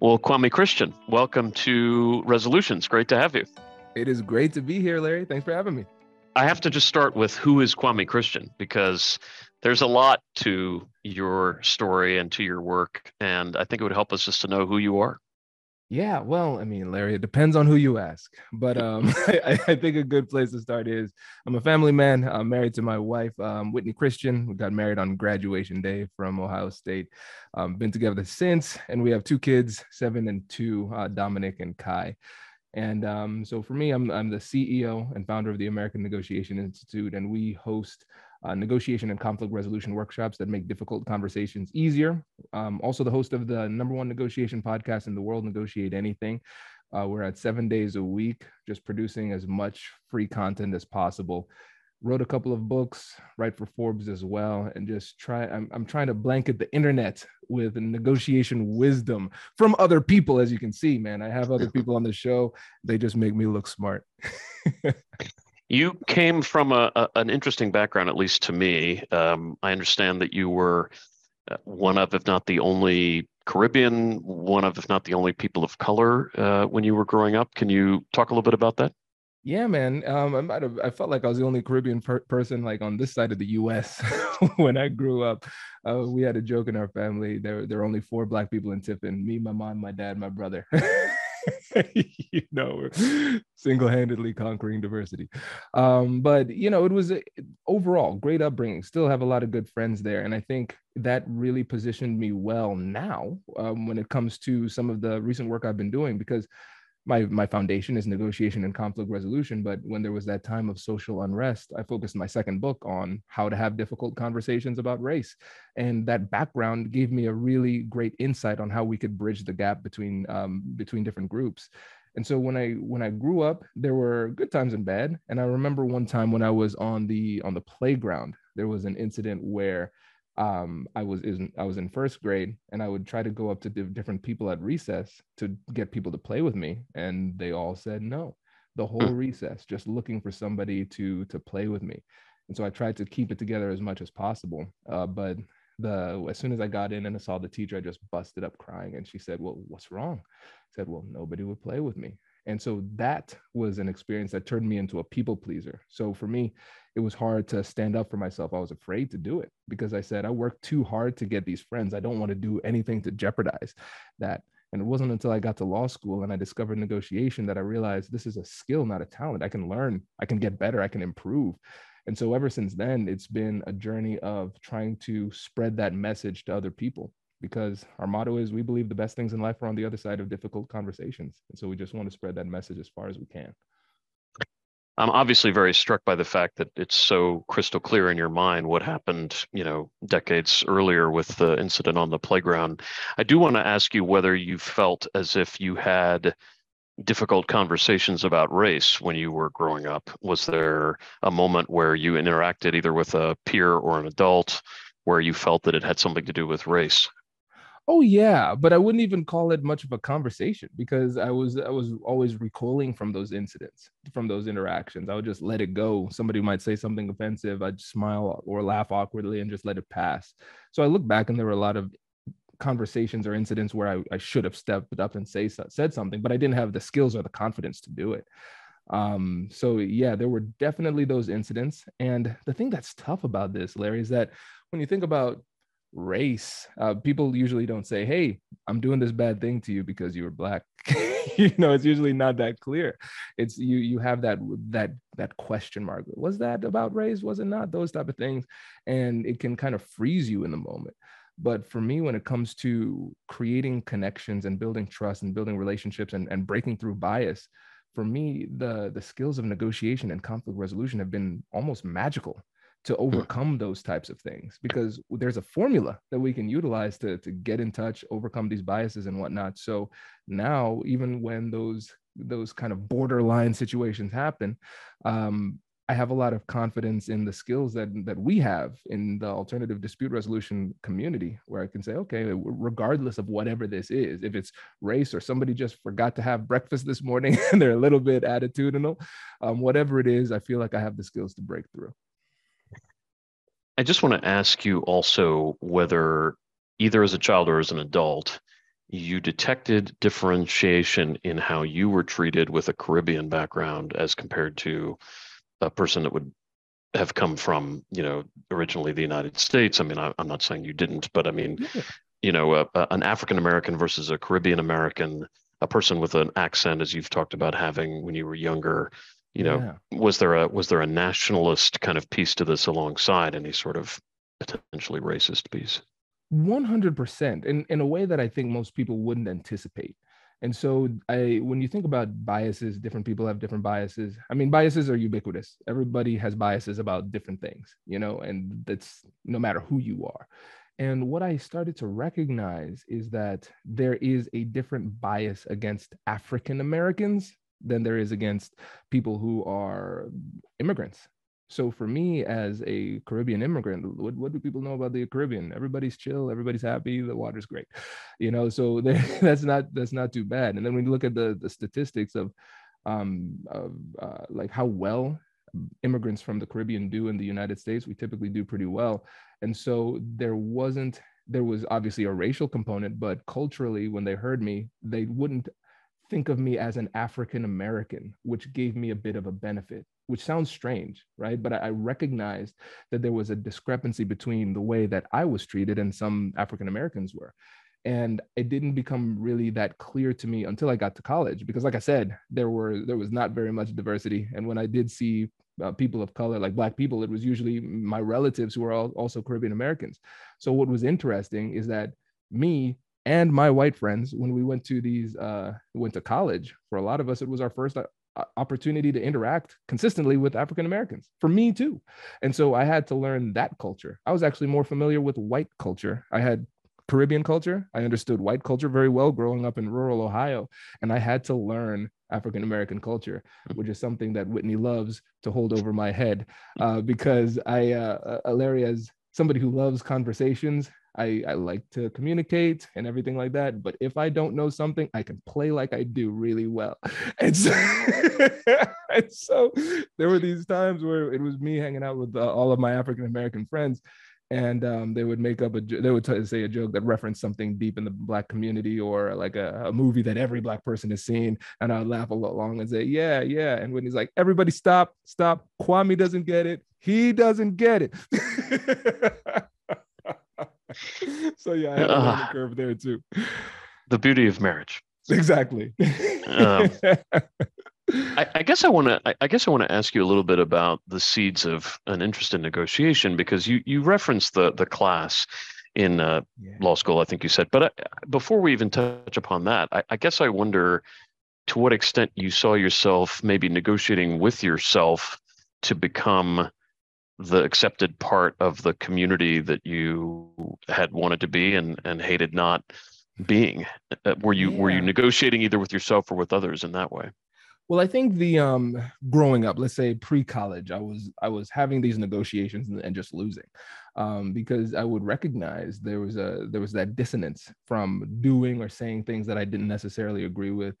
Well, Kwame Christian, welcome to Resolutions. Great to have you. It is great to be here, Larry. Thanks for having me. I have to just start with who is Kwame Christian because there's a lot to your story and to your work. And I think it would help us just to know who you are. Yeah, well, I mean, Larry, it depends on who you ask. But um, I, I, think a good place to start is I'm a family man. I'm married to my wife, um, Whitney Christian. We got married on graduation day from Ohio State. Um, been together since, and we have two kids, seven and two, uh, Dominic and Kai. And um, so for me, I'm, I'm the CEO and founder of the American Negotiation Institute, and we host uh, negotiation and conflict resolution workshops that make difficult conversations easier. Um, also, the host of the number one negotiation podcast in the world, Negotiate Anything. Uh, we're at seven days a week, just producing as much free content as possible wrote a couple of books, write for Forbes as well, and just try. I'm, I'm trying to blanket the internet with negotiation wisdom from other people. As you can see, man, I have other people on the show. They just make me look smart. you came from a, a, an interesting background, at least to me. Um, I understand that you were uh, one of, if not the only Caribbean, one of, if not the only people of color uh, when you were growing up. Can you talk a little bit about that? Yeah, man. Um, I might have. I felt like I was the only Caribbean per- person like on this side of the U.S. when I grew up. Uh, we had a joke in our family. There, there are only four black people in Tiffin: me, my mom, my dad, my brother. you know, single-handedly conquering diversity. Um, but you know, it was a, overall great upbringing. Still have a lot of good friends there, and I think that really positioned me well now um, when it comes to some of the recent work I've been doing because my my foundation is negotiation and conflict resolution but when there was that time of social unrest i focused my second book on how to have difficult conversations about race. And that background gave me a really great insight on how we could bridge the gap between um, between different groups. And so when i when i grew up there were good times and bad. And i remember one time when i was on the on the playground there was an incident where um, I was in, I was in first grade, and I would try to go up to different people at recess to get people to play with me, and they all said no. The whole hmm. recess, just looking for somebody to to play with me, and so I tried to keep it together as much as possible. Uh, but the as soon as I got in and I saw the teacher, I just busted up crying, and she said, "Well, what's wrong?" I said, "Well, nobody would play with me." And so that was an experience that turned me into a people pleaser. So for me, it was hard to stand up for myself. I was afraid to do it because I said, I worked too hard to get these friends. I don't want to do anything to jeopardize that. And it wasn't until I got to law school and I discovered negotiation that I realized this is a skill, not a talent. I can learn, I can get better, I can improve. And so ever since then, it's been a journey of trying to spread that message to other people because our motto is we believe the best things in life are on the other side of difficult conversations. And so we just want to spread that message as far as we can. I'm obviously very struck by the fact that it's so crystal clear in your mind what happened, you know, decades earlier with the incident on the playground. I do want to ask you whether you felt as if you had difficult conversations about race when you were growing up. Was there a moment where you interacted either with a peer or an adult where you felt that it had something to do with race? Oh yeah, but I wouldn't even call it much of a conversation because I was I was always recoiling from those incidents, from those interactions. I would just let it go. Somebody might say something offensive, I'd smile or laugh awkwardly and just let it pass. So I look back and there were a lot of conversations or incidents where I, I should have stepped up and say said something, but I didn't have the skills or the confidence to do it. Um, so yeah, there were definitely those incidents. And the thing that's tough about this, Larry, is that when you think about race uh, people usually don't say hey i'm doing this bad thing to you because you were black. You know it's usually not that clear. It's you you have that that that question mark. Was that about race? Was it not? Those type of things. And it can kind of freeze you in the moment. But for me when it comes to creating connections and building trust and building relationships and, and breaking through bias for me the the skills of negotiation and conflict resolution have been almost magical to hmm. overcome those types of things because there's a formula that we can utilize to, to get in touch overcome these biases and whatnot so now even when those those kind of borderline situations happen um, i have a lot of confidence in the skills that that we have in the alternative dispute resolution community where i can say okay regardless of whatever this is if it's race or somebody just forgot to have breakfast this morning and they're a little bit attitudinal um, whatever it is i feel like i have the skills to break through I just want to ask you also whether either as a child or as an adult, you detected differentiation in how you were treated with a Caribbean background as compared to a person that would have come from, you know, originally the United States. I mean, I, am not saying you didn't, but I mean, yeah. you know, uh, uh, an African American versus a Caribbean American, a person with an accent, as you've talked about having when you were younger. You know, yeah. was there a was there a nationalist kind of piece to this alongside any sort of potentially racist piece? 100% in, in a way that I think most people wouldn't anticipate. And so I when you think about biases, different people have different biases. I mean, biases are ubiquitous. Everybody has biases about different things, you know, and that's no matter who you are. And what I started to recognize is that there is a different bias against African Americans than there is against people who are immigrants so for me as a Caribbean immigrant, what, what do people know about the Caribbean? Everybody's chill, everybody's happy, the water's great, you know. So that's not that's not too bad. And then when you look at the the statistics of um of uh, like how well immigrants from the Caribbean do in the United States, we typically do pretty well. And so there wasn't there was obviously a racial component, but culturally, when they heard me, they wouldn't think of me as an African American, which gave me a bit of a benefit which sounds strange, right? But I, recognized that there was a discrepancy between the way that I was treated and some African Americans were. And it didn't become really that clear to me until I got to college, because, like I said, there were there was not very much diversity. And when I did see uh, people of color, like Black people, it was usually my relatives who were all, also Caribbean Americans. So what was interesting is that me and my white friends, when we went to these, uh, went to college, for a lot of us, it was our first uh, opportunity to interact consistently with African Americans. For me too. And so I had to learn that culture. I was actually more familiar with white culture. I had Caribbean culture. I understood white culture very well growing up in rural Ohio. And I had to learn African American culture, hmm. which is something that Whitney loves to hold over my head uh, because I, uh, Alaria, uh, as somebody who loves conversations, I, I like to communicate and everything like that. But if I don't know something, I can play like I do really well. And so, and so there were these times where it was me hanging out with uh, all of my African American friends. And um, they would make up a, they would t- say a joke that referenced something deep in the black community or like a, a movie that every black person has seen. And I'd laugh along and say, yeah, yeah. And Whitney's like, everybody stop, stop. Kwame doesn't get it. He doesn't get it. so yeah, I had uh, the curve there too. The beauty of marriage. Exactly. um, I, I, guess I want to. I, I, guess I want to ask you a little bit about the seeds of an interest in negotiation because you you referenced the the class in uh, yeah. law school. I think you said. But I, uh, before we even touch upon that, I, I guess I wonder to what extent you saw yourself maybe negotiating with yourself to become the accepted part of the community that you had wanted to be and and hated not being. Uh, were you yeah. were you negotiating either with yourself or with others in that way? Well i think the um growing up let's say pre-college i was i was having these negotiations and, and just losing um because i would recognize there was a there was that dissonance from doing or saying things that i didn't necessarily agree with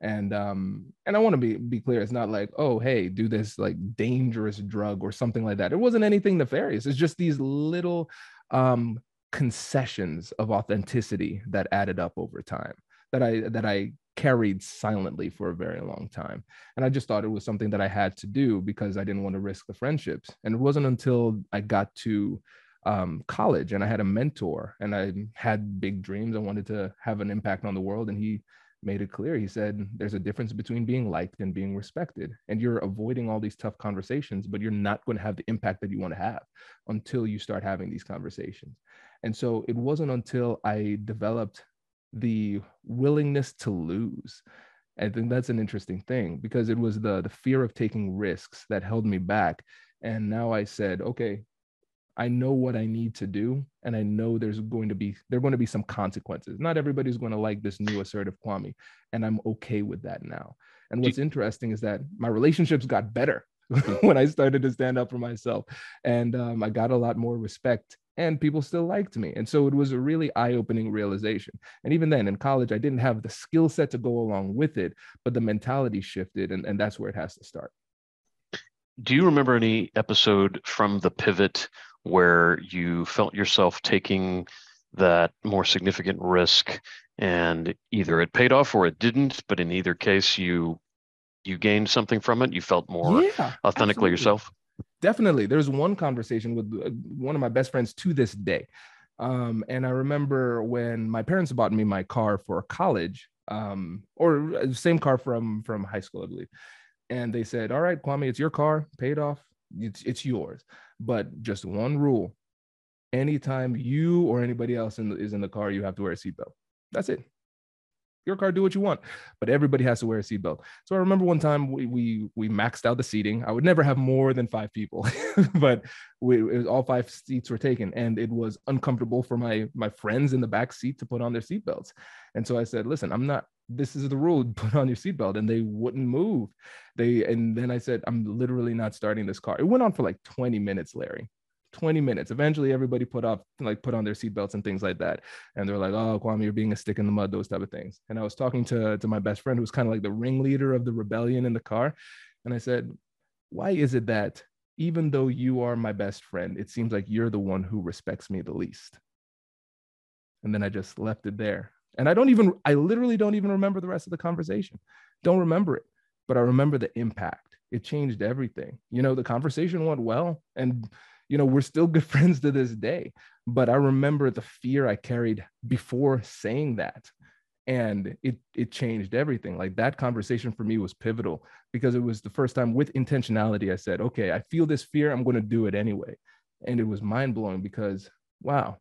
and um and i want to be be clear it's not like oh hey do this like dangerous drug or something like that. It wasn't anything nefarious. It's just these little um concessions of authenticity that added up over time that i that i carried silently for a very long time. And i just thought it was something that i had to do because i didn't want to risk the friendships. And it wasn't until i got to um, college and i had a mentor and i had big dreams i wanted to have an impact on the world and he made it clear. He said, There's a difference between being liked and being respected. And you're avoiding all these tough conversations, but you're not going to have the impact that you want to have until you start having these conversations. And so it wasn't until I developed the willingness to lose. I think that's an interesting thing because it was the the fear of taking risks that held me back. And now I said, okay, I know what I need to do, and I know there's going to be there are going to be some consequences. Not everybody's going to like this new assertive Kwame, and I'm okay with that now. And what's interesting is that my relationships got better when I started to stand up for myself, and um, I got a lot more respect, and people still liked me. And so it was a really eye-opening realization. And even then, in college, I didn't have the skill set to go along with it, but the mentality shifted, and, and that's where it has to start. Do you remember any episode from the pivot where you felt yourself taking that more significant risk and either it paid off or it didn't. But in either case, you you gained something from it. You felt more yeah, authentically absolutely. yourself. Definitely. There's one conversation with uh, one of my best friends to this day. Um, and I remember when my parents bought me my car for college, um, or uh, same car from from high school, I believe. And they said, "All right, Kwame, it's your car, paid off, it's it's yours, but just one rule: anytime you or anybody else in the, is in the car, you have to wear a seatbelt. That's it your car, do what you want. But everybody has to wear a seatbelt. So I remember one time we we we maxed out the seating. I would never have more than five people, but we was, all five seats were taken, and it was uncomfortable for my my friends in the back seat to put on their seatbelts. And so I said, "Listen, I'm not. This is the rule. Put on your seatbelt." And they wouldn't move. They and then I said, "I'm literally not starting this car." It went on for like 20 minutes, Larry. 20 minutes. Eventually, everybody put up like put on their seatbelts and things like that. And they're like, "Oh, Kwame, you're being a stick in the mud," those type of things. And I was talking to to my best friend, who was kind of like the ringleader of the rebellion in the car, and I said, "Why is it that even though you are my best friend, it seems like you're the one who respects me the least?" And then I just left it there. And I don't even, I literally don't even remember the rest of the conversation. Don't remember it, but I remember the impact. It changed everything. You know, the conversation went well, and you know, we're still good friends to this day. But I remember the fear I carried before saying that. And it it changed everything. Like that conversation for me was pivotal because it was the first time with intentionality I said, okay, I feel this fear, I'm going to do it anyway. And it was mind blowing because wow,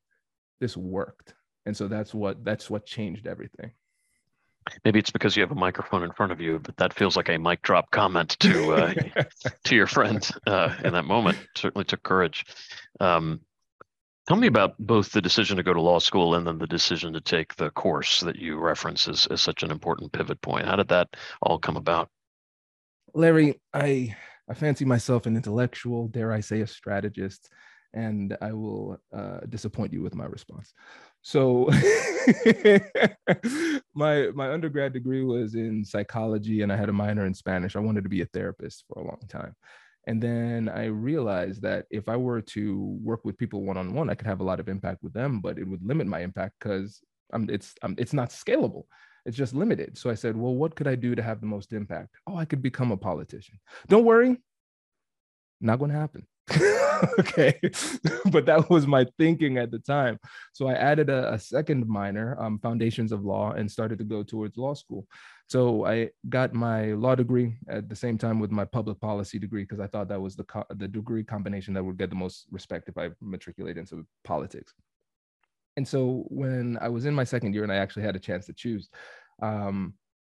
this worked. And so that's what that's what changed everything. Maybe it's because you have a microphone in front of you, but that feels like a mic drop comment to uh, to your friend uh, in that moment. Certainly took courage. Um, tell me about both the decision to go to law school and then the decision to take the course that you reference as, as such an important pivot point. How did that all come about? Larry, I I fancy myself an intellectual, dare I say, a strategist, and I will uh, disappoint you with my response. So my my undergrad degree was in psychology and I had a minor in Spanish. I wanted to be a therapist for a long time. And then I realized that if I were to work with people one on one, I could have a lot of impact with them, but it would limit my impact because um, it's um, it's not scalable. It's just limited. So I said, well, what could I do to have the most impact? Oh, I could become a politician. Don't worry, not going to happen. okay. But that was my thinking at the time. So i added a, a second minor um, foundations of law and started to go towards law school. So i got my law degree at the same time with my public policy degree because i thought that was the, co- the degree combination that would get the most respect if i matriculate into politics. And so when i was in my second year and i actually had a chance to choose um,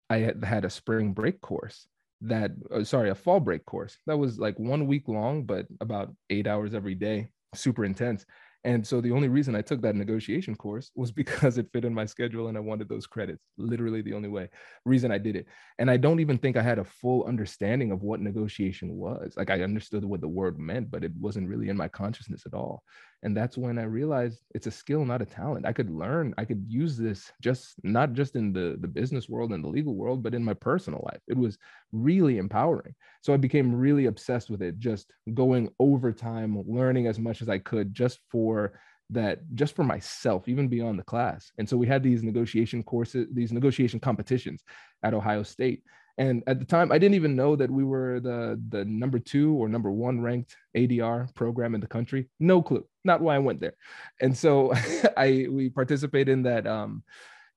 i had, had a spring break course that uh, sorry a fall break course that was like one week long but about eight hours every day super intense and so the only reason I took that negotiation course was because it fit in my schedule and I wanted those credits. Literally the only way reason I did it. And I don't even think I had a full understanding of what negotiation was. Like I understood what the word meant, but it wasn't really in my consciousness at all. And that's when I realized it's a skill, not a talent. I could learn, I could use this just not just in the, the business world and the legal world, but in my personal life. It was really empowering. So I became really obsessed with it, just going over time, learning as much as I could just for that just for myself even beyond the class and so we had these negotiation courses these negotiation competitions at ohio state and at the time i didn't even know that we were the the number two or number one ranked adr program in the country. No clue. Not why i went there. And so i we participated in that um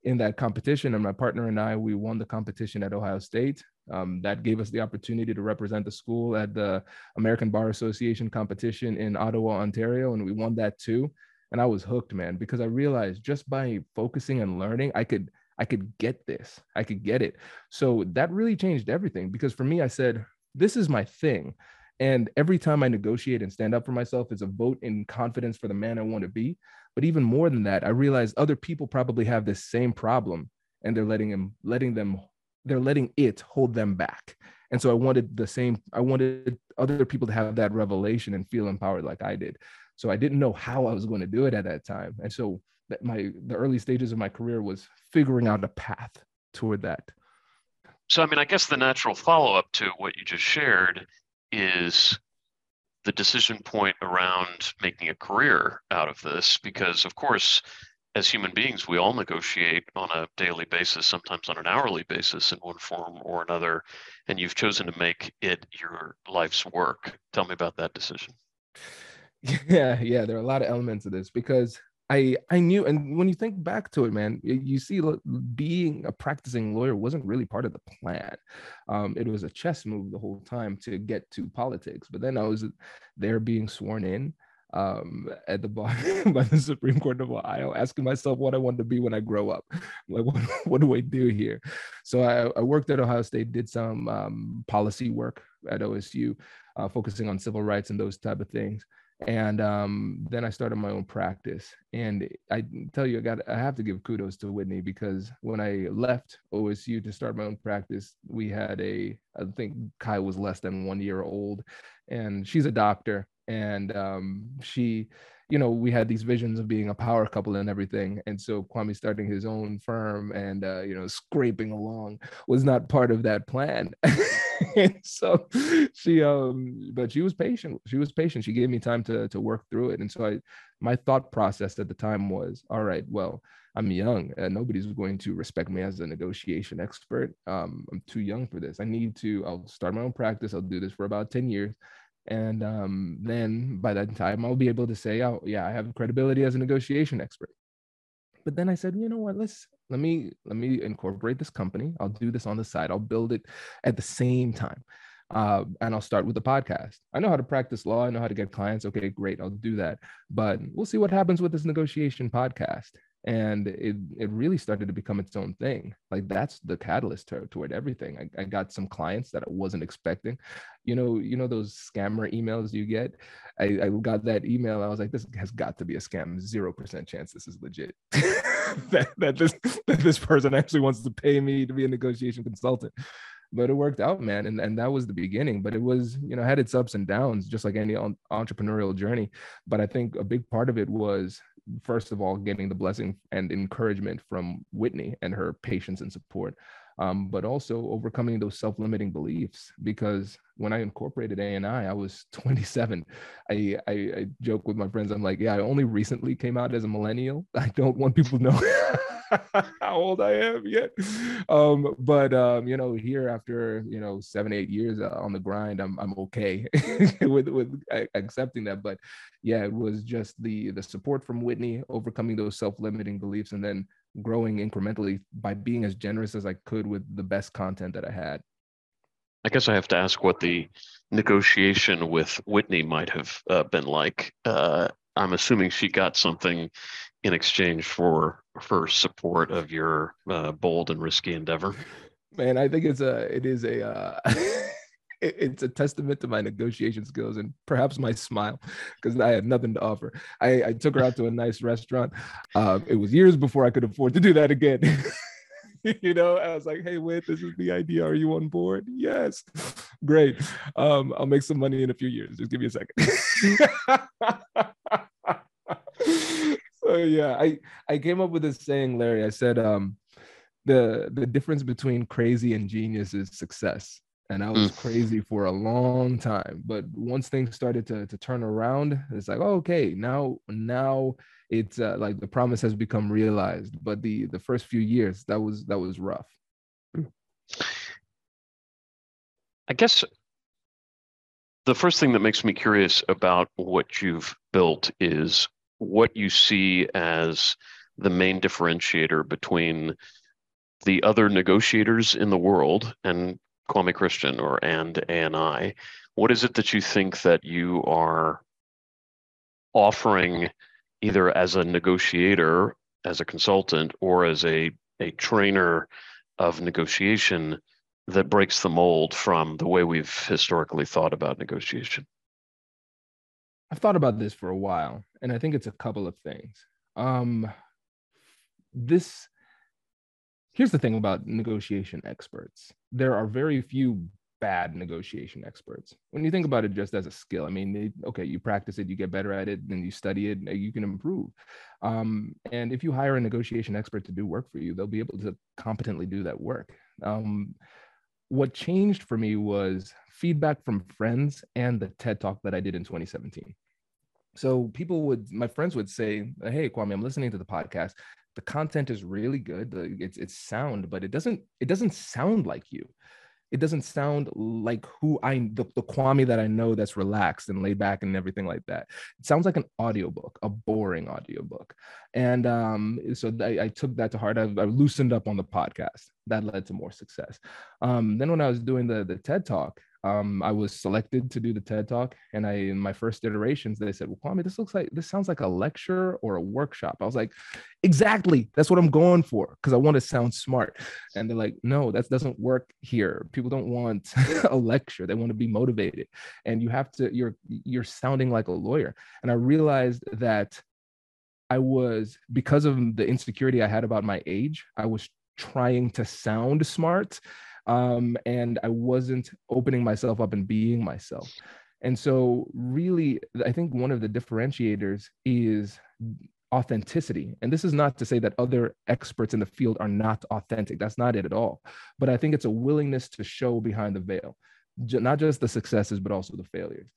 in that competition and my partner and i we won the competition at ohio state. Um, that gave us the opportunity to represent the school at the American Bar Association competition in Ottawa, Ontario, and we won that too. And I was hooked, man, because I realized just by focusing and learning, I could I could get this. I could get it. So that really changed everything because for me, I said, this is my thing. And every time I negotiate and stand up for myself is a vote in confidence for the man I want to be. But even more than that, I realized other people probably have this same problem and they're letting him letting them they're letting it hold them back and so i wanted the same i wanted other people to have that revelation and feel empowered like i did so i didn't know how i was going to do it at that time and so that my the early stages of my career was figuring out a path toward that so i mean i guess the natural follow-up to what you just shared is the decision point around making a career out of this because of course as human beings, we all negotiate on a daily basis, sometimes on an hourly basis in one form or another. And you've chosen to make it your life's work. Tell me about that decision. Yeah, yeah, there are a lot of elements of this because I I knew, and when you think back to it, man, you see being a practicing lawyer wasn't really part of the plan. Um, it was a chess move the whole time to get to politics. But then I was there being sworn in, um, at the bar by the Supreme Court of Ohio, asking myself what I wanted to be when I grow up. Like, what, what do I do here? So I, I worked at Ohio State, did some um, policy work at OSU, uh, focusing on civil rights and those type of things. And um, then I started my own practice. And I tell you, I got I have to give kudos to Whitney because when I left OSU to start my own practice, we had a I think Kai was less than one year old, and she's a doctor. And um, she you know we had these visions of being a power couple and everything. And so kwame starting his own firm and uh, you know scraping along was not part of that plan so she um but she was patient she was patient. She gave me time to to work through it. And so i my thought process at the time was all right well i'm young and nobody's going to respect me as a negotiation expert. Um, i'm too young for this. I need to i'll start my own practice. I'll do this for about 10 years. And um, then by that time, I'll be able to say, oh, yeah, I have credibility as a negotiation expert. But then I said, you know what, let's let me let me incorporate this company. I'll do this on the side. I'll build it at the same time. Uh, and I'll start with the podcast. I know how to practice law. I know how to get clients. Okay, great. I'll do that. But we'll see what happens with this negotiation podcast and it it really started to become its own thing. Like that's the catalyst to, toward everything. I, I got some clients that i wasn't expecting. You know you know those scammer emails you get? I, I got that email. I was like this has got to be a scam. Zero percent chance this is legit. That, that this that this person actually wants to pay me to be a negotiation consultant. But it worked out man and, and that was the beginning. But it was you know had its ups and downs just like any entrepreneurial journey. But i think a big part of it was first of all getting the blessing and encouragement from whitney and her patience and support um, but also overcoming those self-limiting beliefs because when i incorporated ani i was 27 I, I, I joke with my friends i'm like yeah i only recently came out as a millennial. I don't want people to know how old I am yet. Um, but um, you know, here after you know seven, eight years uh, on the grind, I'm I'm okay with with accepting that. But yeah, it was just the the support from Whitney, overcoming those self-limiting beliefs, and then growing incrementally by being as generous as I could with the best content that I had. I guess I have to ask what the negotiation with Whitney might have uh, been like. Uh, I'm assuming she got something in exchange for for support of your uh, bold and risky endeavor? Man, I think it's a it is a uh, it, it's a testament to my negotiation skills and perhaps my smile because I had nothing to offer. I, I took her out to a nice restaurant. Uh, it was years before I could afford to do that again. you know, I was like, "Hey, wait, this is the idea. Are you on board?" Yes, great. Um, I'll make some money in a few years. Just give me a second so yeah, I I came up with this saying, Larry. I said, um, the the difference between crazy and genius is success. And I was mm. crazy for a long time, but once things started to to turn around, it's like, oh, okay, now now it's uh, like the promise has become realized. But the the first few years, that was that was rough. I guess the first thing that makes me curious about what you've built is what you see as the main differentiator between the other negotiators in the world and Kwame Christian or and ANI. What is it that you think that you are offering either as a negotiator, as a consultant, or as a, a trainer of negotiation that breaks the mold from the way we've historically thought about negotiation? I've thought about this for a while, and I think it's a couple of things. Um, this here's the thing about negotiation experts. There are very few bad negotiation experts. When you think about it just as a skill i mean they, okay you practice it you get better at it and you study it you can improve. Um, and if you hire a negotiation expert to do work for you they'll be able to competently do that work. Um, what changed for me was feedback from friends and the TED talk that I did in 2017. so people would my friends would say hey kwame i'm listening to the podcast. The content is really good. It's it's sound but it doesn't it doesn't sound like you it doesn't sound like who I the, the Kwame that I know that's relaxed and laid back and everything like that. It sounds like an audiobook, a boring audiobook. And um, so I, I, took that to heart. I, I, loosened up on the podcast. That led to more success. Um, then when I was doing the the TED talk, um, I was selected to do the TED talk, and I in my first iterations they said, "Well, Kwame, this looks like this sounds like a lecture or a workshop." I was like, "Exactly, that's what I'm going for because I want to sound smart." And they're like, "No, that doesn't work here. People don't want a lecture; they want to be motivated, and you have to. You're you're sounding like a lawyer." And I realized that I was because of the insecurity I had about my age, I was trying to sound smart um, and I wasn't opening myself up and being myself. And so, really, I think one of the differentiators is authenticity. And this is not to say that other experts in the field are not authentic. That's not it at all. But I think it's a willingness to show behind the veil, not just the successes, but also the failures.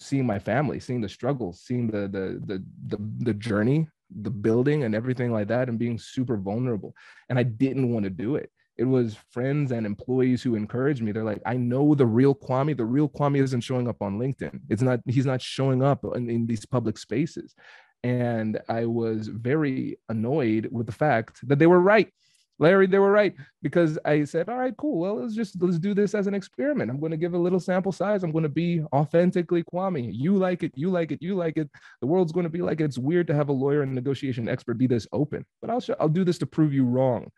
Seeing my family, seeing the struggles, seeing the the the the, the journey, the building, and everything like that, and being super vulnerable. And I didn't want to do it it was friends and employees who encouraged me. They're like, I know the real Kwame. The real Kwame isn't showing up on LinkedIn. It's not, he's not showing up in, in these public spaces. And I was very annoyed with the fact that they were right. Larry, they were right because I said, all right, cool. Well, let's just let's do this as an experiment. I'm going to give a little sample size. I'm going to be authentically Kwame. You like it, you like it, you like it. The world's going to be like it. It's weird to have a lawyer and negotiation expert be this open, but I'll show, I'll do this to prove you wrong.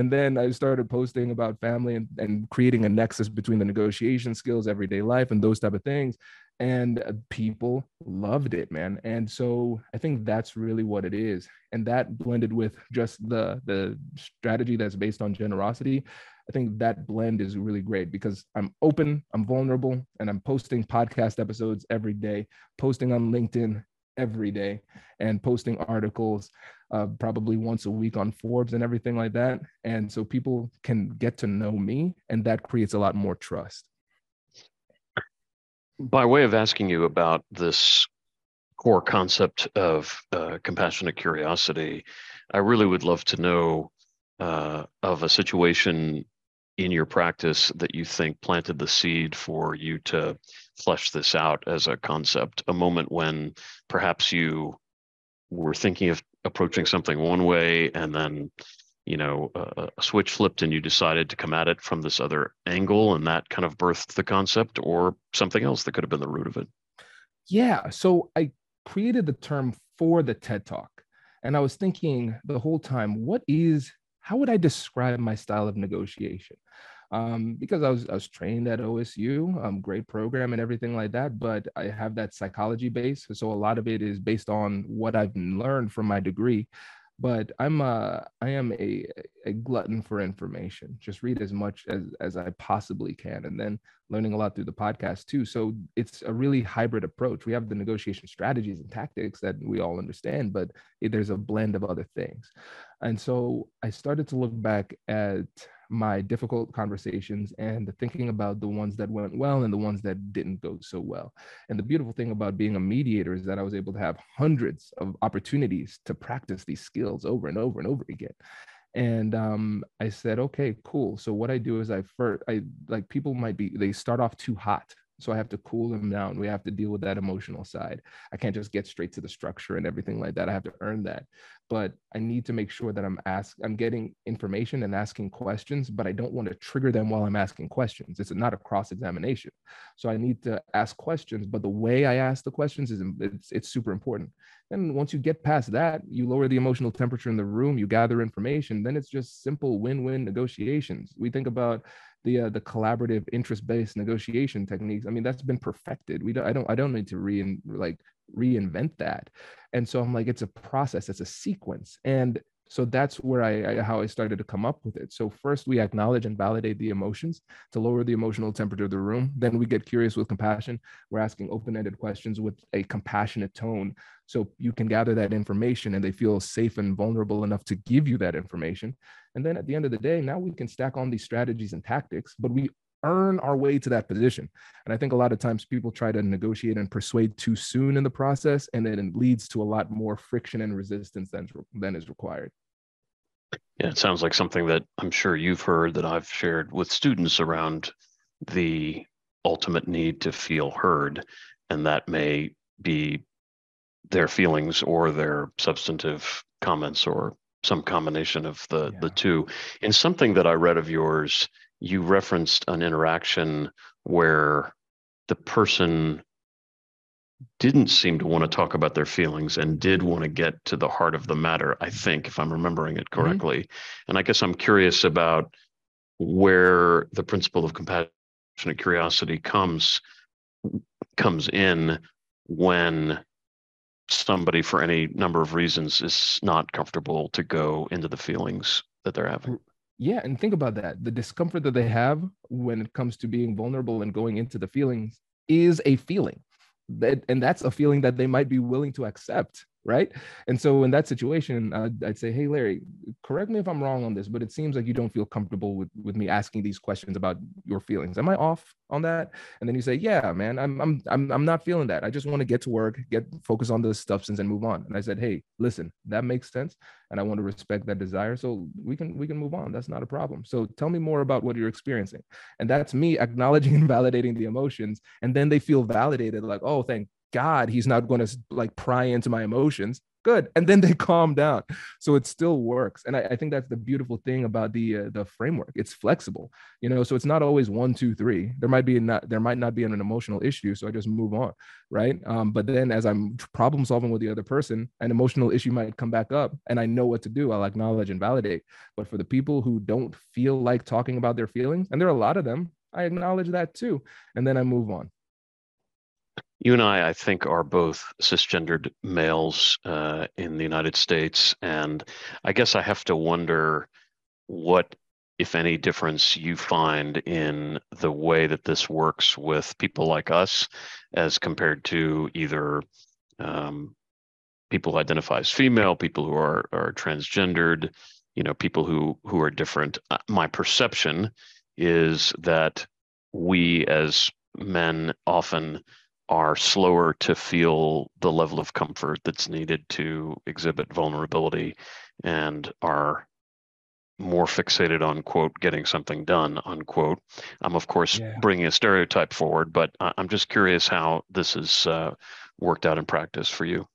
And then I started posting about family and, and creating a nexus between the negotiation skills, everyday life, and those type of things. And uh, people loved it, man. And so I think that's really what it is. And that blended with just the the strategy that's based on generosity. I think that blend is really great because I'm open, I'm vulnerable, and I'm posting podcast episodes every day, posting on LinkedIn every day, and posting articles uh, probably once a week on Forbes and everything like that. And so people can get to know me, and that creates a lot more trust. By way of asking you about this core concept of uh, compassionate curiosity, I really would love to know uh, of a situation in your practice that you think planted the seed for you to flesh this out as a concept, a moment when perhaps you were thinking of approaching something one way and then you know a, a, switch flipped and you decided to come at it from this other angle and that kind of birthed the concept or something else that could have been the root of it. Yeah so i created the term for the ted talk and i was thinking the whole time what is how would i describe my style of negotiation um, because I was, I was trained at OSU, um, great program and everything like that. But I have that psychology base, so a lot of it is based on what I've learned from my degree. But I'm a, I am a, a glutton for information. Just read as much as as I possibly can, and then learning a lot through the podcast too. So it's a really hybrid approach. We have the negotiation strategies and tactics that we all understand, but there's a blend of other things. And so I started to look back at my difficult conversations and thinking about the ones that went well and the ones that didn't go so well. And the beautiful thing about being a mediator is that I was able to have hundreds of opportunities to practice these skills over and over and over again. And um, I said, okay, cool. So what I do is I first, I like people might be, they start off too hot so I have to cool them down. We have to deal with that emotional side. I can't just get straight to the structure and everything like that. I have to earn that. But I need to make sure that I'm ask I'm getting information and asking questions, but I don't want to trigger them while I'm asking questions. It's not a cross examination. So I need to ask questions, but the way I ask the questions is it's, it's super important. And once you get past that, you lower the emotional temperature in the room, you gather information, then it's just simple win-win negotiations. We think about the uh, the collaborative interest based negotiation techniques i mean that's been perfected. We don't i don't i don't need to re like reinvent that. And so i'm like it's a process it's a sequence. And so that's where I, I, how i started to come up with it. So first we acknowledge and validate the emotions to lower the emotional temperature of the room. Then we get curious with compassion. We're asking open-ended questions with a compassionate tone. So you can gather that information and they feel safe and vulnerable enough to give you that information and then at the end of the day now we can stack on these strategies and tactics but we earn our way to that position. And I think a lot of times people try to negotiate and persuade too soon in the process, and then it leads to a lot more friction and resistance than, than is required. Yeah, it sounds like something that I'm sure you've heard that I've shared with students around the ultimate need to feel heard. And that may be their feelings or their substantive comments or some combination of the, yeah. the two. In something that I read of yours, you referenced an interaction where the person didn't seem to want to talk about their feelings and did want to get to the heart of the matter, I think, if I'm remembering it mm-hmm. correctly. Mm-hmm. And I guess I'm curious about where the principle of compassionate curiosity comes comes in when somebody for any number of reasons is not comfortable to go into the feelings that they're having. Yeah and think about that. The discomfort that they have when it comes to being vulnerable and going into the feelings is a feeling. That and that's a feeling that they might be willing to accept right? And so in that situation uh, i'd say hey larry correct me if i'm wrong on this but it seems like you don't feel comfortable with with me asking these questions about your feelings. Am i off on that? And then you say yeah man i'm i'm i'm, I'm not feeling that. I just want to get to work get focus on the substance and move on. And i said hey listen that makes sense and i want to respect that desire so we can we can move on. That's not a problem. So tell me more about what you're experiencing. And that's me acknowledging and validating the emotions and then they feel validated like oh thank God, he's not going to like pry into my emotions. Good, and then they calm down, so it still works. And I, I think that's the beautiful thing about the uh, the framework. It's flexible, you know. So it's not always one, two, three. There might be not there might not be an emotional issue, so I just move on, right? Um, but then as I'm problem solving with the other person, an emotional issue might come back up, and I know what to do. I'll acknowledge and validate. But for the people who don't feel like talking about their feelings, and there are a lot of them, I acknowledge that too, and then I move on you and I, I think, are both cisgendered males uh, in the United States. And I guess I have to wonder what, if any, difference you find in the way that this works with people like us as compared to either um, people who identify as female, people who are, are transgendered, you know, people who, who are different. Uh, my perception is that we as men often are slower to feel the level of comfort that's needed to exhibit vulnerability and are more fixated on quote getting something done unquote. I'm of course yeah. bringing a stereotype forward but i'm just curious how this has uh, worked out in practice for you.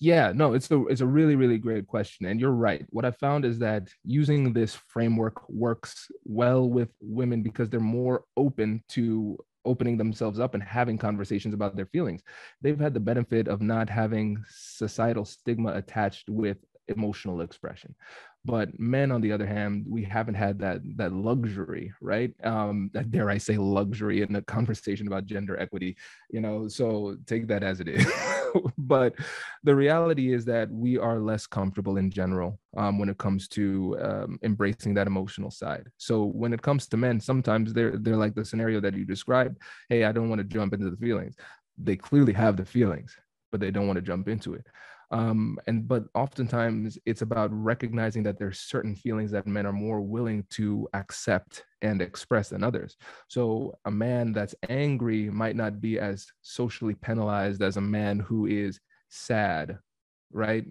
Yeah no it's a it's a really really great question and you're right. What i found is that using this framework works well with women because they're more open to opening themselves up and having conversations about their feelings. They've had the benefit of not having societal stigma attached with emotional expression but men on the other hand we haven't had that that luxury right? Um that dare i say luxury in a conversation about gender equity you know? So take that as it is. But the reality is that we are less comfortable in general um, when it comes to um, embracing that emotional side. So when it comes to men sometimes they're they're like the scenario that you described. Hey i don't want to jump into the feelings. They clearly have the feelings but they don't want to jump into it um, and but oftentimes it's about recognizing that there's certain feelings that men are more willing to accept and express than others. So a man that's angry might not be as socially penalized as a man who is sad right?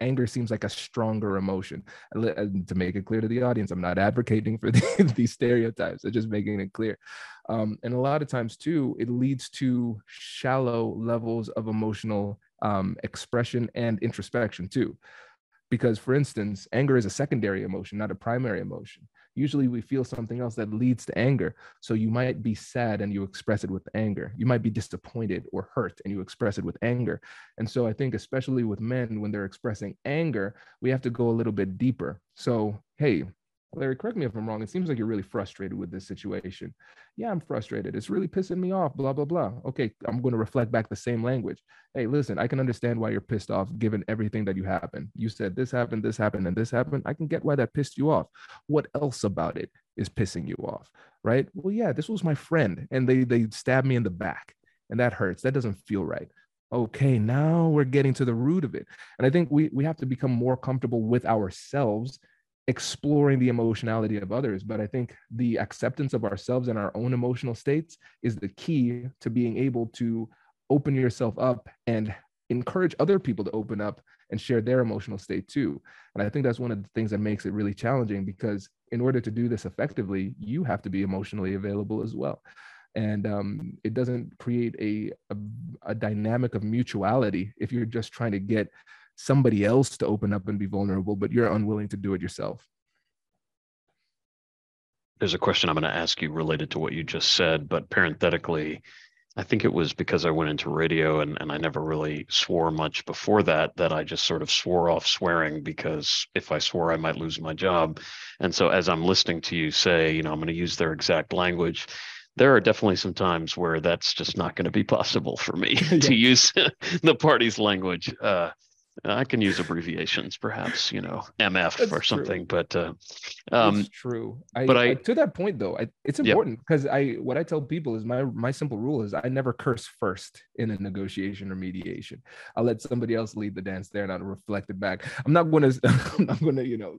Anger seems like a stronger emotion. To make it clear to the audience i'm not advocating for these stereotypes i'm just making it clear. Um, and a lot of times too it leads to shallow levels of emotional um, expression and introspection too. Because, for instance, anger is a secondary emotion, not a primary emotion. Usually we feel something else that leads to anger. So you might be sad and you express it with anger. You might be disappointed or hurt and you express it with anger. And so I think, especially with men, when they're expressing anger, we have to go a little bit deeper. So, hey, Larry, correct me if I'm wrong. It seems like you're really frustrated with this situation. Yeah, I'm frustrated. It's really pissing me off, blah, blah, blah. Okay, I'm going to reflect back the same language. Hey, listen, I can understand why you're pissed off given everything that you happened. You said this happened, this happened, and this happened. I can get why that pissed you off. What else about it is pissing you off? Right? Well, yeah, this was my friend and they they stabbed me in the back. And that hurts. That doesn't feel right okay now we're getting to the root of it and i think we we have to become more comfortable with ourselves exploring the emotionality of others but i think the acceptance of ourselves and our own emotional states is the key to being able to open yourself up and encourage other people to open up and share their emotional state too. And i think that's one of the things that makes it really challenging because in order to do this effectively you have to be emotionally available as well. And um, it doesn't create a, a, a dynamic of mutuality if you're just trying to get somebody else to open up and be vulnerable, but you're unwilling to do it yourself. There's a question I'm going to ask you related to what you just said, but parenthetically, I think it was because I went into radio and, and I never really swore much before that, that I just sort of swore off swearing because if I swore, I might lose my job. And so as I'm listening to you say, you know, I'm going to use their exact language, there are definitely some times where that's just not going to be possible for me to use the party's language. Uh, I can use abbreviations, perhaps, you know, MF That's or something, true. but uh, um, true. I, but I, I, to that point though, I, it's important because I what I tell people is my my simple rule is I never curse first in a negotiation or mediation. I'll let somebody else lead the dance there and I'll reflect it back. I'm not going to I'm not going to you know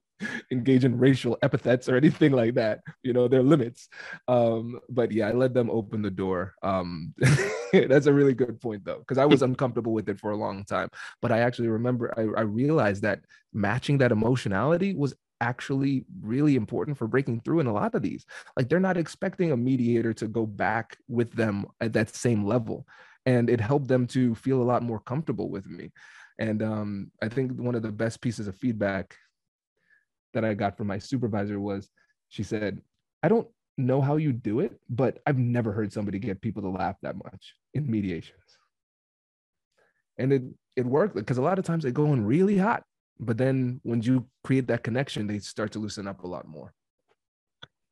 engage in racial epithets or anything like that. You know, there are limits. Um, but yeah, I let them open the door. Um, that's a really good point though, because I was uncomfortable with it for a long time. But I actually remember I, I realized that matching that emotionality was actually really important for breaking through in a lot of these. Like they're not expecting a mediator to go back with them at that same level. And it helped them to feel a lot more comfortable with me. And um, I think one of the best pieces of feedback that I got from my supervisor was she said, I don't know how you do it, but I've never heard somebody get people to laugh that much in mediations. And it it worked because a lot of times they go in really hot, but then when you create that connection, they start to loosen up a lot more.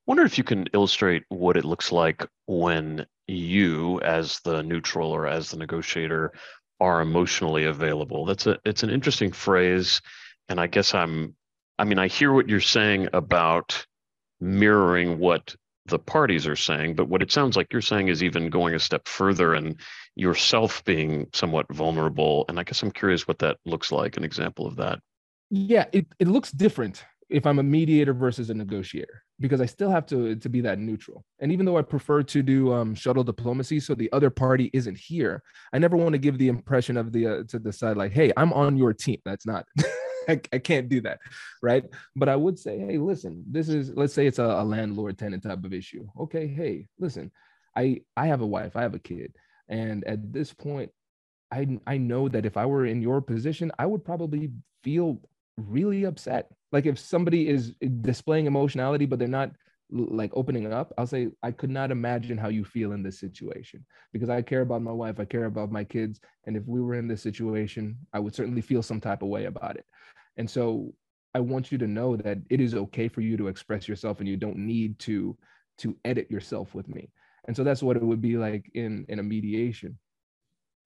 Wonder if you can illustrate what it looks like when you, as the neutral or as the negotiator, are emotionally available. That's a it's an interesting phrase, and I guess I'm I mean I hear what you're saying about mirroring what the parties are saying, but what it sounds like you're saying is even going a step further and yourself being somewhat vulnerable. And I guess I'm curious what that looks like, an example of that. Yeah, it, it looks different if I'm a mediator versus a negotiator because I still have to to be that neutral. And even though I prefer to do um, shuttle diplomacy, so the other party isn't here, I never want to give the impression of the uh, to the side like, hey, I'm on your team. That's not. I, I can't do that, right? But I would say, hey, listen, this is let's say it's a, a landlord tenant type of issue. Okay, hey, listen, I I have a wife, I have a kid, and at this point, I I know that if I were in your position, I would probably feel really upset. Like if somebody is displaying emotionality, but they're not like opening up, I'll say, I could not imagine how you feel in this situation because I care about my wife, I care about my kids. And if we were in this situation, I would certainly feel some type of way about it. And so I want you to know that it is okay for you to express yourself and you don't need to to edit yourself with me. And so that's what it would be like in in a mediation.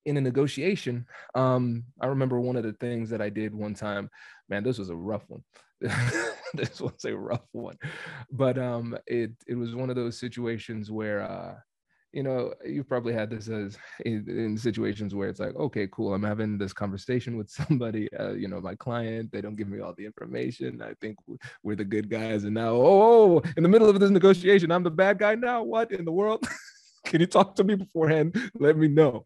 In a negotiation, um, I remember one of the things that I did one time, man, this was a rough one. this was a rough one. But um it it was one of those situations where uh you know, you've probably had this as in, in, situations where it's like, okay, cool, I'm having this conversation with somebody, uh, you know, my client, they don't give me all the information. I think we're the good guys. And now, oh, in the middle of this negotiation, I'm the bad guy now. What in the world? Can you talk to me beforehand? Let me know.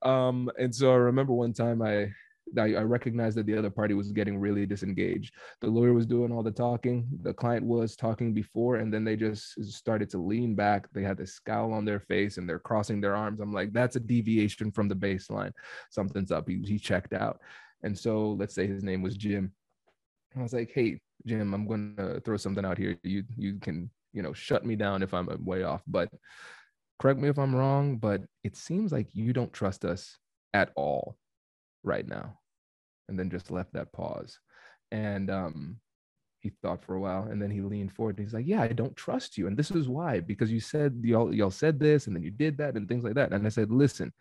Um, and so I remember one time I I, I recognized that the other party was getting really disengaged. The lawyer was doing all the talking, the client was talking before, and then they just started to lean back. They had this scowl on their face and they're crossing their arms. I'm like, that's a deviation from the baseline. Something's up. He, he checked out. And so let's say his name was Jim. I was like, hey, Jim, I'm going to throw something out here. You you can, you know, shut me down if I'm way off, but correct me if I'm wrong, but it seems like you don't trust us at all right now and then just left that pause. And um he thought for a while and then he leaned forward and he's like yeah i don't trust you. And this is why because you said y'all y'all said this and then you did that and things like that. And i said listen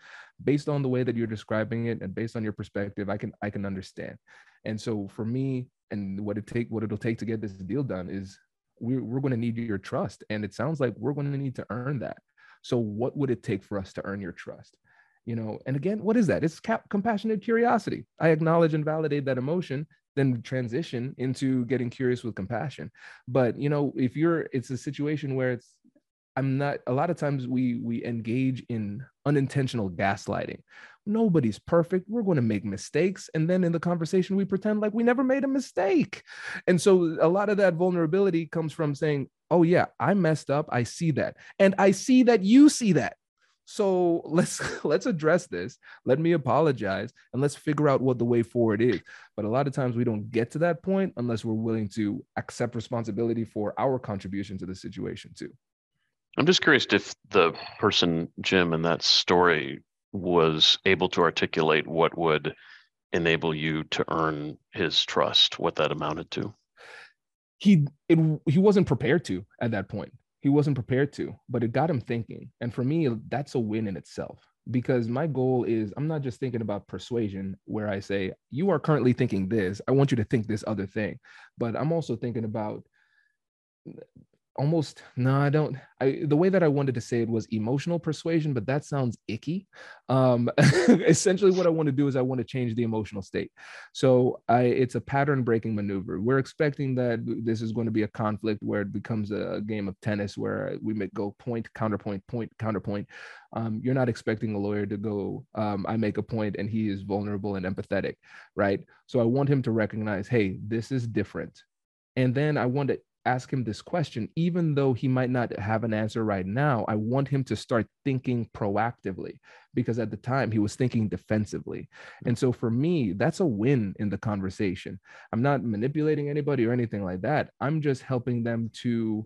based on the way that you're describing it and based on your perspective i can i can understand. And so for me and what it take what it'll take to get this deal done is we're, we're going to need your trust and it sounds like we're going to need to earn that. So what would it take for us to earn your trust you know and again what is that? It's cap- compassionate curiosity. I acknowledge and validate that emotion then transition into getting curious with compassion. But you know if you're it's a situation where it's i'm not a lot of times we we engage in unintentional gaslighting. Nobody's perfect. We're going to make mistakes. And then in the conversation we pretend like we never made a mistake. And so a lot of that vulnerability comes from saying oh yeah i messed up. I see that. And i see that you see that so let's let's address this. Let me apologize and let's figure out what the way forward is. But a lot of times we don't get to that point unless we're willing to accept responsibility for our contribution to the situation too. I'm just curious if the person Jim in that story was able to articulate what would enable you to earn his trust, what that amounted to. He it, he wasn't prepared to at that point he wasn't prepared to, but it got him thinking. And for me, that's a win in itself because my goal is I'm not just thinking about persuasion where I say, you are currently thinking this, I want you to think this other thing. But I'm also thinking about almost no i don't i the way that i wanted to say it was emotional persuasion but that sounds icky. Um essentially what i want to do is i want to change the emotional state. So i it's a pattern breaking maneuver. We're expecting that this is going to be a conflict where it becomes a game of tennis where we make go point counterpoint point counterpoint. Um, you're not expecting a lawyer to go um, i make a point and he is vulnerable and empathetic right? So i want him to recognize hey this is different. And then i want to ask him this question, even though he might not have an answer right now, I want him to start thinking proactively because at the time he was thinking defensively. And so for me, that's a win in the conversation. I'm not manipulating anybody or anything like that. I'm just helping them to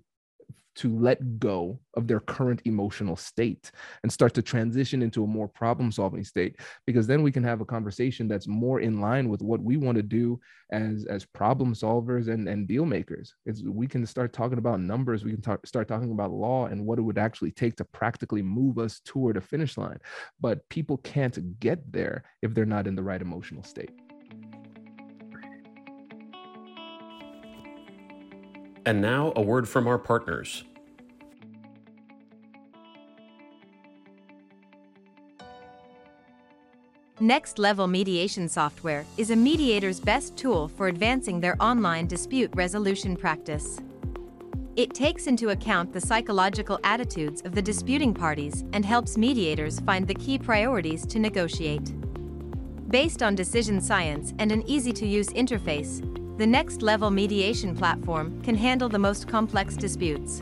to let go of their current emotional state and start to transition into a more problem solving state because then we can have a conversation that's more in line with what we want to do as as problem solvers and and deal makers. It's, we can start talking about numbers we can talk, start talking about law and what it would actually take to practically move us toward a finish line. But people can't get there if they're not in the right emotional state And now, a word from our partners. Next Level Mediation Software is a mediator's best tool for advancing their online dispute resolution practice. It takes into account the psychological attitudes of the disputing parties and helps mediators find the key priorities to negotiate. Based on decision science and an easy to use interface, the Next Level Mediation platform can handle the most complex disputes.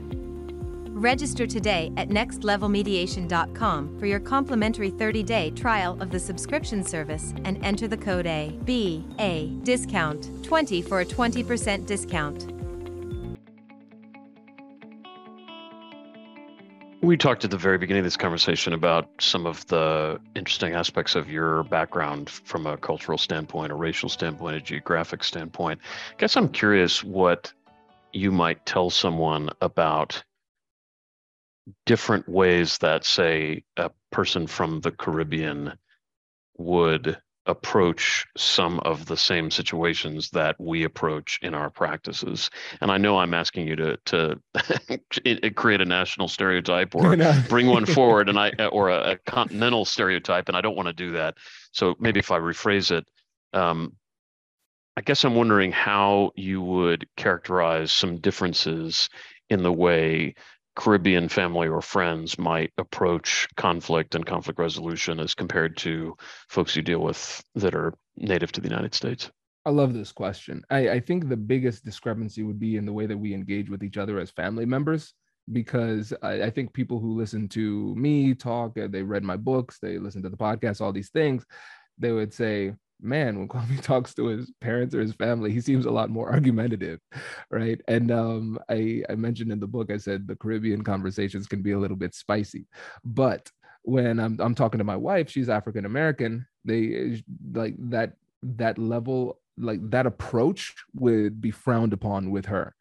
Register today at nextlevelmediation.com for your complimentary 30-day trial of the subscription service and enter the code A B A discount 20 for a 20% discount. We talked at the very beginning of this conversation about some of the interesting aspects of your background from a cultural standpoint, a racial standpoint, a geographic standpoint. I guess I'm curious what you might tell someone about different ways that, say, a person from the Caribbean would approach some of the same situations that we approach in our practices and i know i'm asking you to to create a national stereotype or bring one forward and i or a, a, continental stereotype and i don't want to do that. So maybe if i rephrase it um, i guess i'm wondering how you would characterize some differences in the way Caribbean family or friends might approach conflict and conflict resolution as compared to folks you deal with that are native to the United States? I love this question. I, I think the biggest discrepancy would be in the way that we engage with each other as family members because I, I, think people who listen to me talk, uh, they read my books, they listen to the podcast, all these things, they would say, man, when Kwame talks to his parents or his family, he seems a lot more argumentative, right? And um, I, I mentioned in the book, I said the Caribbean conversations can be a little bit spicy, but when I'm I'm talking to my wife, she's African American. They like that that level, like that approach would be frowned upon with her.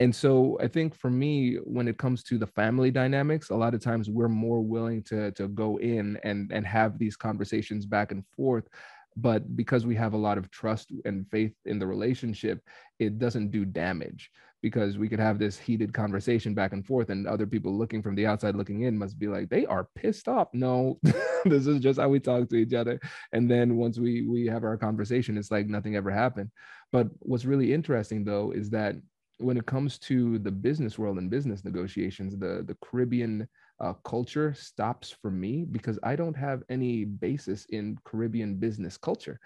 And so I think for me, when it comes to the family dynamics, a lot of times we're more willing to to go in and and have these conversations back and forth but because we have a lot of trust and faith in the relationship it doesn't do damage because we could have this heated conversation back and forth and other people looking from the outside looking in must be like they are pissed off. No this is just how we talk to each other. And then once we we have our conversation it's like nothing ever happened. But what's really interesting though is that when it comes to the business world and business negotiations the the caribbean uh, culture stops for me because I don't have any basis in Caribbean business culture.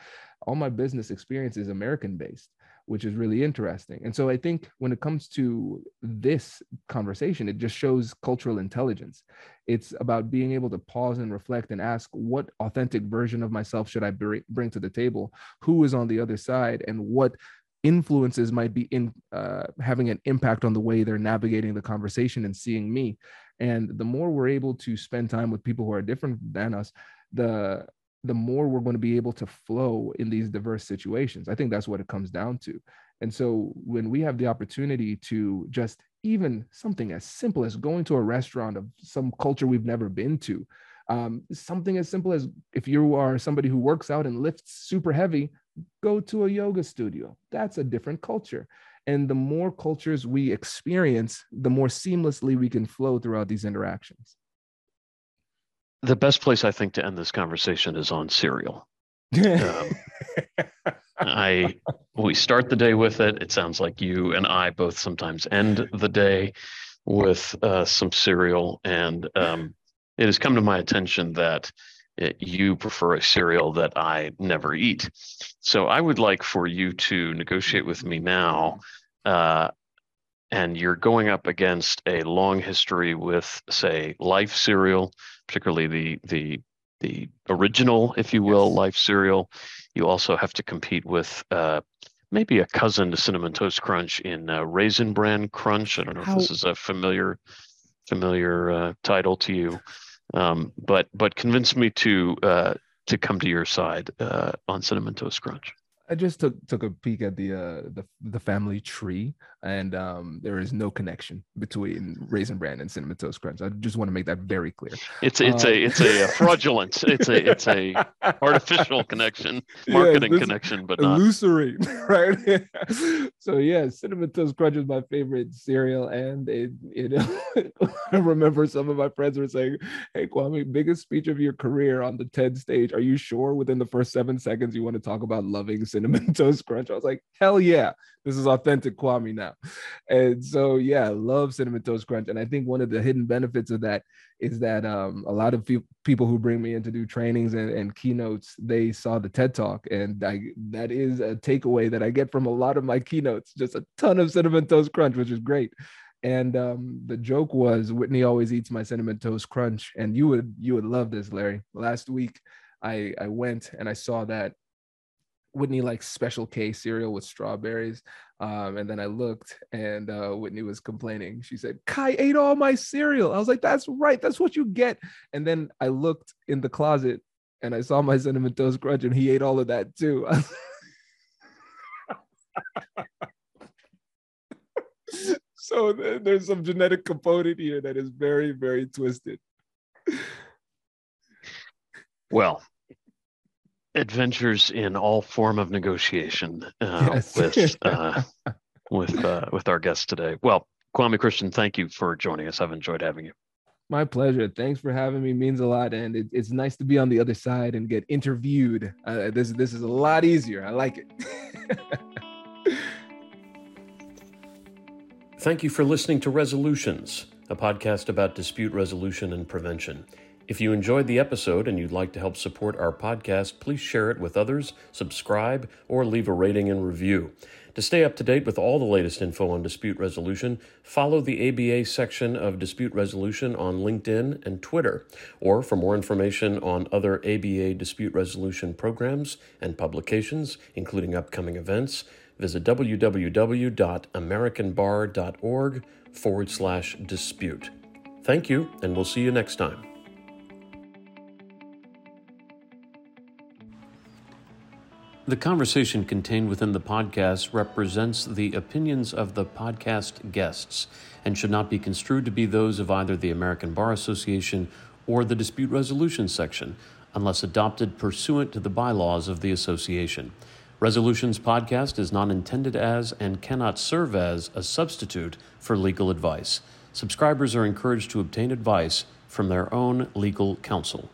All my business experience is American based which is really interesting. And so I think when it comes to this conversation, it just shows cultural intelligence. It's about being able to pause and reflect and ask what authentic version of myself should I bring to the table? Who is on the other side? And what influences might be in uh, having an impact on the way they're navigating the conversation and seeing me. And the more we're able to spend time with people who are different than us, the the more we're going to be able to flow in these diverse situations. I think that's what it comes down to. And so when we have the opportunity to just even something as simple as going to a restaurant of some culture we've never been to, um, something as simple as if you are somebody who works out and lifts super heavy, go to a yoga studio. That's a different culture. And the more cultures we experience, the more seamlessly we can flow throughout these interactions the best place I think to end this conversation is on cereal. Um, I we start the day with it. It sounds like you and I both sometimes end the day with uh, some cereal, and um, it has come to my attention that it, you prefer a cereal that I never eat. So I would like for you to negotiate with me now. Uh, and you're going up against a long history with, say, Life cereal, particularly the the the original, if you will, yes. Life cereal. You also have to compete with uh, maybe a cousin to Cinnamon Toast Crunch in uh, Raisin Bran Crunch. I don't know How... if this is a familiar familiar uh, title to you, um, but but convince me to uh, to come to your side uh, on Cinnamon Toast Crunch. I just took took a peek at the uh the the family tree, and um there is no connection between Raisin Bran and Cinnamon Toast Crunch. I just want to make that very clear. It's it's um, a it's a fraudulent. it's a it's a artificial connection, marketing yes, connection, but not illusory, right? so yeah, Cinnamon Toast Crunch is my favorite cereal, and it you know I remember some of my friends were saying, "Hey Kwame, biggest speech of your career on the TED stage. Are you sure within the first seven seconds you want to talk about loving?" cinnamon toast crunch. I was like, hell yeah, this is authentic Kwame now. And so yeah, love cinnamon toast crunch. And I think one of the hidden benefits of that is that um, a lot of pe- people who bring me in to do trainings and, and keynotes, they saw the TED talk, and I, that is a takeaway that I get from a lot of my keynotes. Just a ton of cinnamon toast crunch, which is great. And um, the joke was Whitney always eats my cinnamon toast crunch, and you would you would love this, Larry. Last week, I I went and I saw that Whitney likes special K cereal with strawberries. Um, and then I looked and uh, Whitney was complaining. She said, Kai ate all my cereal. I was like, that's right. That's what you get. And then I looked in the closet and I saw my cinnamon toast crunch and he ate all of that too. so there's some genetic component here that is very, very twisted. Well, adventures in all form of negotiation uh, yes. with uh, with uh, with our guest today. Well, Kwame Christian, thank you for joining us. I've enjoyed having you. My pleasure. Thanks for having me. Means a lot, and it, it's nice to be on the other side and get interviewed. Uh, this this is a lot easier. I like it. Thank you for listening to Resolutions, a podcast about dispute resolution and prevention. If you enjoyed the episode and you'd like to help support our podcast, please share it with others, subscribe, or leave a rating and review. To stay up to date with all the latest info on dispute resolution, follow the ABA section of dispute resolution on LinkedIn and Twitter. Or for more information on other ABA dispute resolution programs and publications, including upcoming events, visit www.americanbar.org forward slash dispute. Thank you, and we'll see you next time. The conversation contained within the podcast represents the opinions of the podcast guests and should not be construed to be those of either the American Bar Association or the Dispute Resolution Section unless adopted pursuant to the bylaws of the association. Resolutions Podcast is not intended as and cannot serve as a substitute for legal advice. Subscribers are encouraged to obtain advice from their own legal counsel.